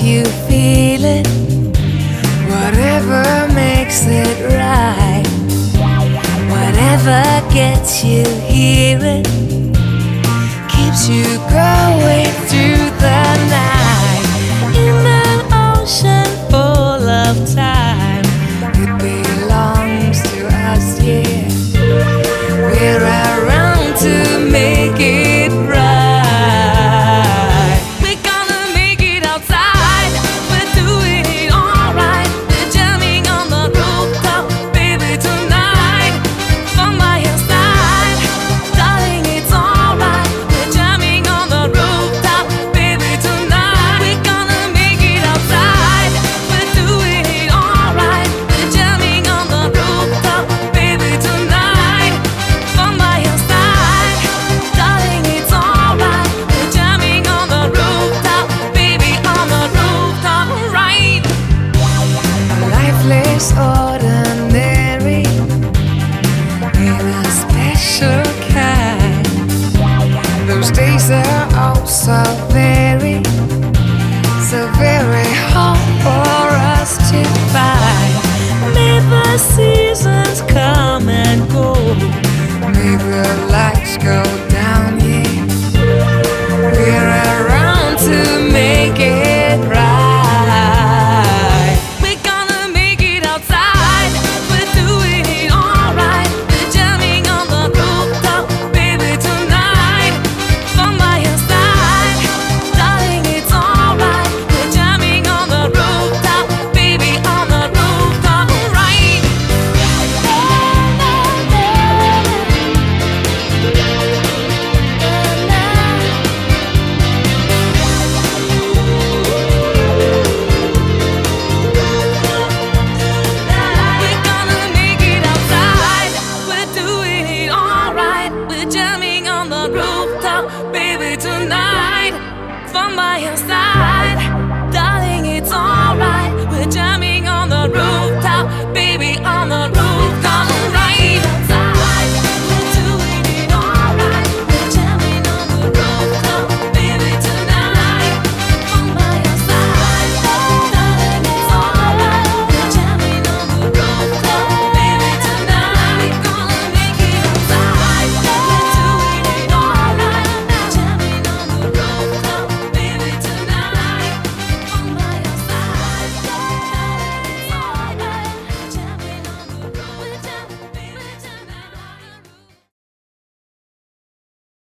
you feel it, whatever makes it right, whatever gets you here, it keeps you growing through. something hands down.